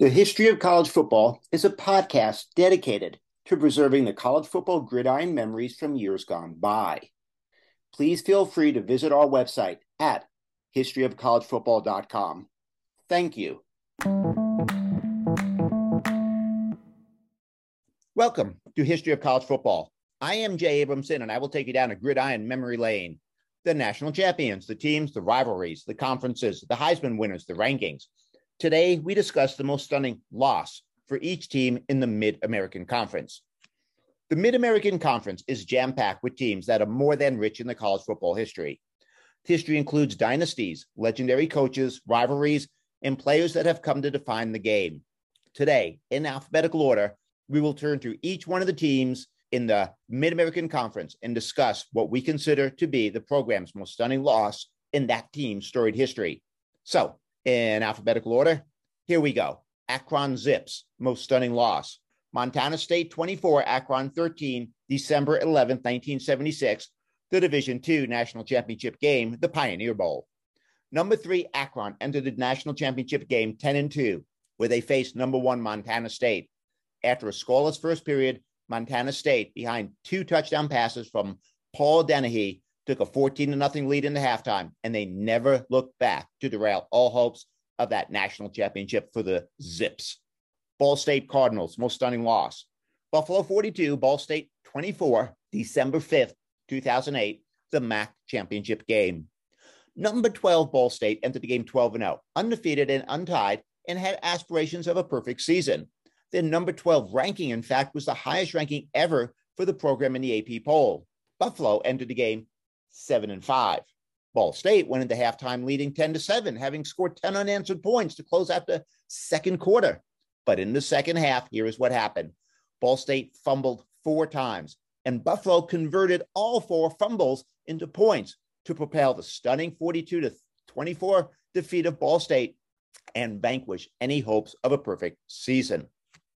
The History of College Football is a podcast dedicated to preserving the college football gridiron memories from years gone by. Please feel free to visit our website at historyofcollegefootball.com. Thank you. Welcome to History of College Football. I am Jay Abramson, and I will take you down a gridiron memory lane. The national champions, the teams, the rivalries, the conferences, the Heisman winners, the rankings. Today, we discuss the most stunning loss for each team in the Mid American Conference. The Mid American Conference is jam packed with teams that are more than rich in the college football history. History includes dynasties, legendary coaches, rivalries, and players that have come to define the game. Today, in alphabetical order, we will turn through each one of the teams in the Mid American Conference and discuss what we consider to be the program's most stunning loss in that team's storied history. So, in alphabetical order. Here we go. Akron Zips, most stunning loss. Montana State 24, Akron 13, December 11, 1976, the Division II National Championship game, the Pioneer Bowl. Number three, Akron entered the national championship game 10 and 2, where they faced number one Montana State. After a scoreless first period, Montana State, behind two touchdown passes from Paul Dennehy, took a 14 to nothing lead into halftime, and they never looked back to derail all hopes of that national championship for the Zips. Ball State Cardinals, most stunning loss. Buffalo 42, Ball State 24, December 5th, 2008, the MAC championship game. Number 12, Ball State entered the game 12 0, undefeated and untied, and had aspirations of a perfect season. Their number 12 ranking, in fact, was the highest ranking ever for the program in the AP poll. Buffalo entered the game seven and five. Ball State went into halftime leading 10 to 7, having scored 10 unanswered points to close out the second quarter. But in the second half, here is what happened Ball State fumbled four times, and Buffalo converted all four fumbles into points to propel the stunning 42 to 24 defeat of Ball State and vanquish any hopes of a perfect season.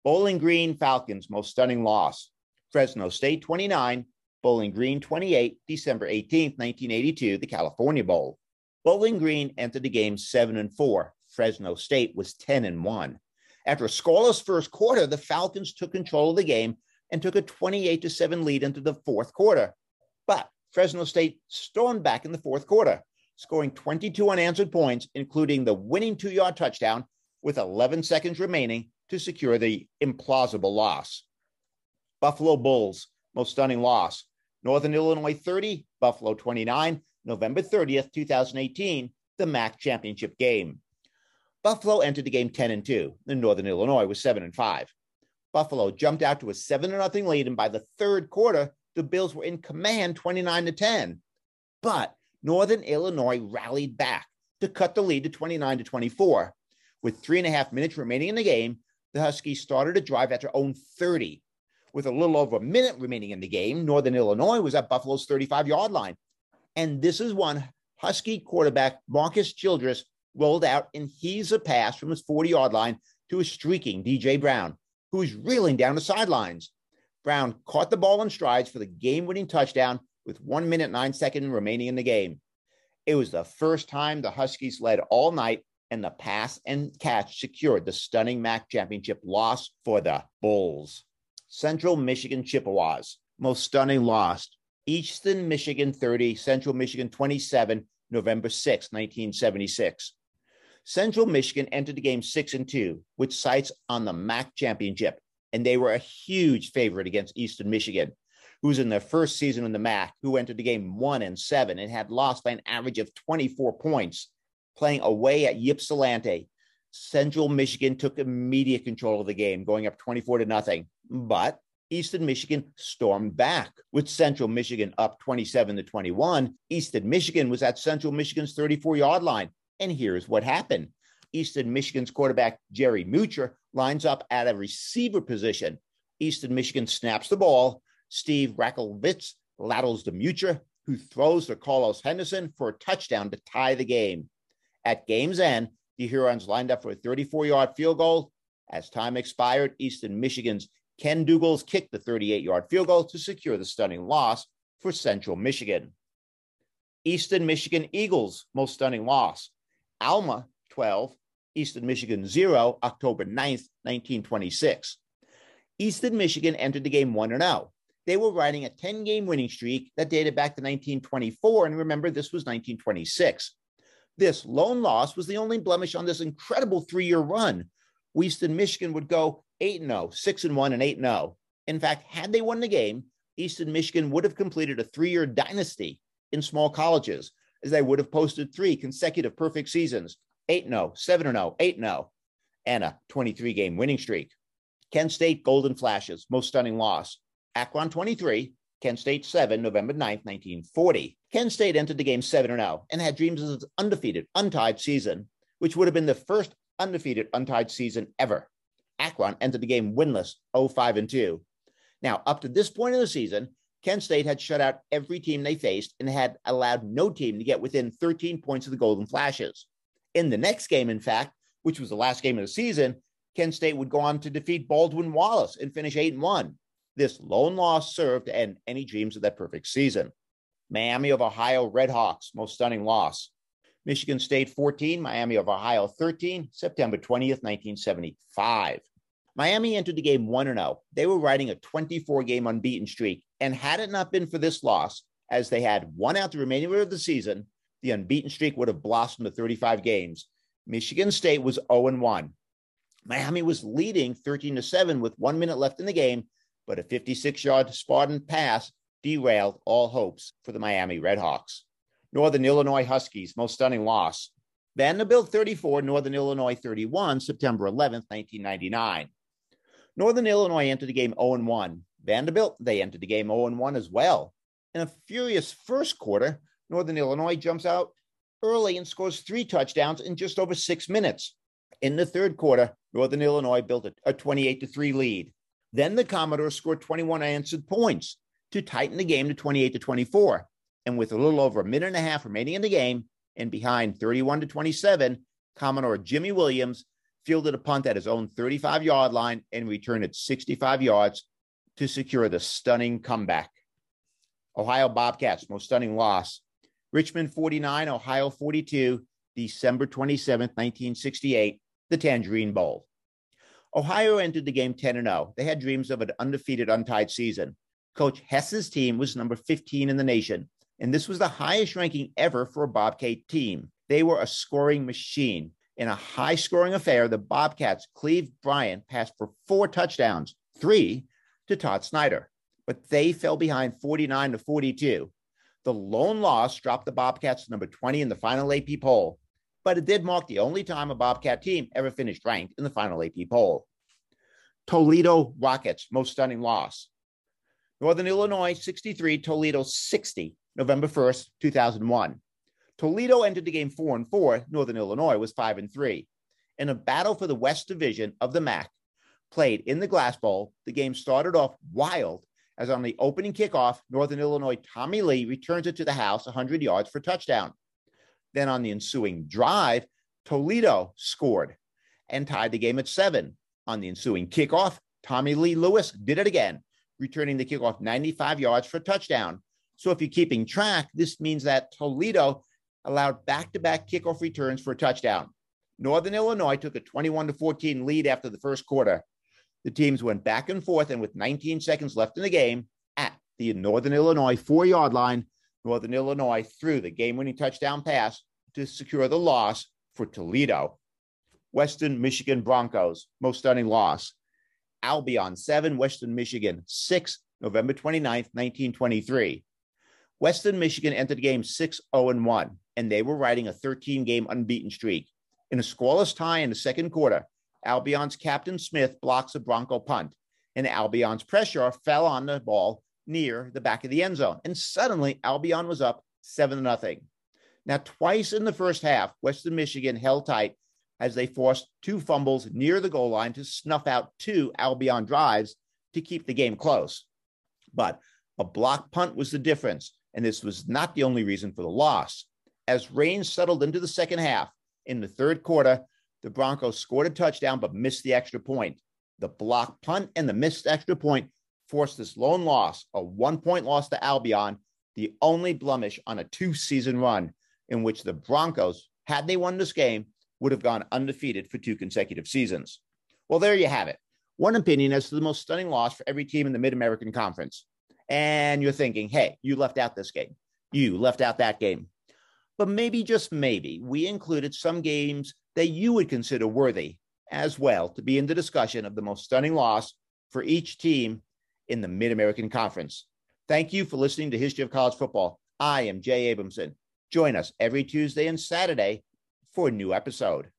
Bowling Green Falcons' most stunning loss. Fresno State 29, Bowling Green 28, December 18, 1982, the California Bowl. Bowling Green entered the game 7 and 4. Fresno State was 10 and 1. After a scoreless first quarter, the Falcons took control of the game and took a 28 to 7 lead into the fourth quarter. But Fresno State stormed back in the fourth quarter, scoring 22 unanswered points, including the winning two yard touchdown with 11 seconds remaining to secure the implausible loss. Buffalo Bulls, most stunning loss. Northern Illinois 30, Buffalo 29, November 30th, 2018, the MAC championship game. Buffalo entered the game 10 and 2, and Northern Illinois was 7 and 5. Buffalo jumped out to a 7 0 lead, and by the third quarter, the Bills were in command 29 to 10. But Northern Illinois rallied back to cut the lead to 29 to 24. With three and a half minutes remaining in the game, the Huskies started a drive at their own 30 with a little over a minute remaining in the game, Northern Illinois was at Buffalo's 35 yard line. And this is one Husky quarterback Marcus Childers rolled out and heaves a pass from his 40 yard line to a streaking DJ Brown, who was reeling down the sidelines. Brown caught the ball in strides for the game winning touchdown with one minute, nine seconds remaining in the game. It was the first time the Huskies led all night, and the pass and catch secured the stunning MAC championship loss for the Bulls. Central Michigan Chippewas, most stunning loss. Eastern Michigan 30, Central Michigan 27, November 6, 1976. Central Michigan entered the game 6 and 2 with sights on the MAC championship, and they were a huge favorite against Eastern Michigan, who was in their first season in the MAC, who entered the game 1 and 7 and had lost by an average of 24 points, playing away at Ypsilanti. Central Michigan took immediate control of the game, going up 24 to nothing. But Eastern Michigan stormed back with Central Michigan up 27 to 21. Eastern Michigan was at Central Michigan's 34 yard line. And here's what happened Eastern Michigan's quarterback, Jerry Mucher, lines up at a receiver position. Eastern Michigan snaps the ball. Steve Racklevitz laterals to Mucher, who throws to Carlos Henderson for a touchdown to tie the game. At game's end, the Hurons lined up for a 34 yard field goal. As time expired, Eastern Michigan's Ken Dougals kicked the 38 yard field goal to secure the stunning loss for Central Michigan. Eastern Michigan Eagles, most stunning loss. Alma 12, Eastern Michigan 0, October 9th, 1926. Eastern Michigan entered the game 1 0. They were riding a 10 game winning streak that dated back to 1924. And remember, this was 1926. This lone loss was the only blemish on this incredible three year run. Eastern Michigan would go 8 0, 6 1, and 8 0. In fact, had they won the game, Eastern Michigan would have completed a three year dynasty in small colleges, as they would have posted three consecutive perfect seasons 8 0, 7 0, 8 0, and a 23 game winning streak. Kent State Golden Flashes, most stunning loss. Akron 23, Kent State 7, November 9th, 1940. Kent State entered the game 7 0 and had dreams of its undefeated, untied season, which would have been the first undefeated, untied season ever. Akron entered the game winless 0 5 2. Now, up to this point in the season, Kent State had shut out every team they faced and had allowed no team to get within 13 points of the Golden Flashes. In the next game, in fact, which was the last game of the season, Kent State would go on to defeat Baldwin Wallace and finish 8 and 1. This lone loss served to end any dreams of that perfect season. Miami of Ohio Redhawks, most stunning loss. Michigan State 14, Miami of Ohio 13, September 20th, 1975. Miami entered the game 1 0. They were riding a 24 game unbeaten streak. And had it not been for this loss, as they had one out the remainder of the season, the unbeaten streak would have blossomed to 35 games. Michigan State was 0 1. Miami was leading 13 7 with one minute left in the game, but a 56 yard Spartan pass derailed all hopes for the Miami Redhawks. Northern Illinois Huskies, most stunning loss. Vanderbilt 34, Northern Illinois 31, September 11th, 1999. Northern Illinois entered the game 0 1. Vanderbilt, they entered the game 0 1 as well. In a furious first quarter, Northern Illinois jumps out early and scores three touchdowns in just over six minutes. In the third quarter, Northern Illinois built a 28 3 lead. Then the Commodores scored 21 answered points to tighten the game to 28 to 24. And with a little over a minute and a half remaining in the game and behind 31 to 27, Commodore Jimmy Williams fielded a punt at his own 35 yard line and returned it 65 yards to secure the stunning comeback. Ohio Bobcats, most stunning loss. Richmond 49, Ohio 42, December 27, 1968, the Tangerine Bowl. Ohio entered the game 10 0. They had dreams of an undefeated, untied season. Coach Hess's team was number 15 in the nation, and this was the highest ranking ever for a Bobcat team. They were a scoring machine. In a high scoring affair, the Bobcats' Cleve Bryant passed for four touchdowns, three to Todd Snyder, but they fell behind 49 to 42. The lone loss dropped the Bobcats to number 20 in the final AP poll, but it did mark the only time a Bobcat team ever finished ranked in the final AP poll. Toledo Rockets, most stunning loss. Northern Illinois 63, Toledo 60, November 1st, 2001. Toledo entered the game four and four. Northern Illinois was five and three. In a battle for the West Division of the MAC, played in the Glass Bowl, the game started off wild as on the opening kickoff, Northern Illinois Tommy Lee returns it to the house 100 yards for touchdown. Then on the ensuing drive, Toledo scored and tied the game at seven. On the ensuing kickoff, Tommy Lee Lewis did it again, returning the kickoff 95 yards for a touchdown. So if you're keeping track, this means that Toledo allowed back to back kickoff returns for a touchdown. Northern Illinois took a 21 to 14 lead after the first quarter. The teams went back and forth, and with 19 seconds left in the game, at the Northern Illinois four yard line, Northern Illinois threw the game winning touchdown pass to secure the loss for Toledo. Western Michigan Broncos, most stunning loss. Albion 7, Western Michigan 6, November 29th, 1923. Western Michigan entered the game 6 0 1, and they were riding a 13 game unbeaten streak. In a scoreless tie in the second quarter, Albion's Captain Smith blocks a Bronco punt, and Albion's pressure fell on the ball near the back of the end zone. And suddenly, Albion was up 7 0. Now, twice in the first half, Western Michigan held tight as they forced two fumbles near the goal line to snuff out two Albion drives to keep the game close. But a block punt was the difference and this was not the only reason for the loss. As rain settled into the second half, in the third quarter, the Broncos scored a touchdown but missed the extra point. The block punt and the missed extra point forced this lone loss, a one point loss to Albion, the only blemish on a two season run in which the Broncos, had they won this game, would have gone undefeated for two consecutive seasons. Well, there you have it. One opinion as to the most stunning loss for every team in the Mid American Conference. And you're thinking, hey, you left out this game. You left out that game. But maybe, just maybe, we included some games that you would consider worthy as well to be in the discussion of the most stunning loss for each team in the Mid American Conference. Thank you for listening to History of College Football. I am Jay Abramson. Join us every Tuesday and Saturday for a new episode.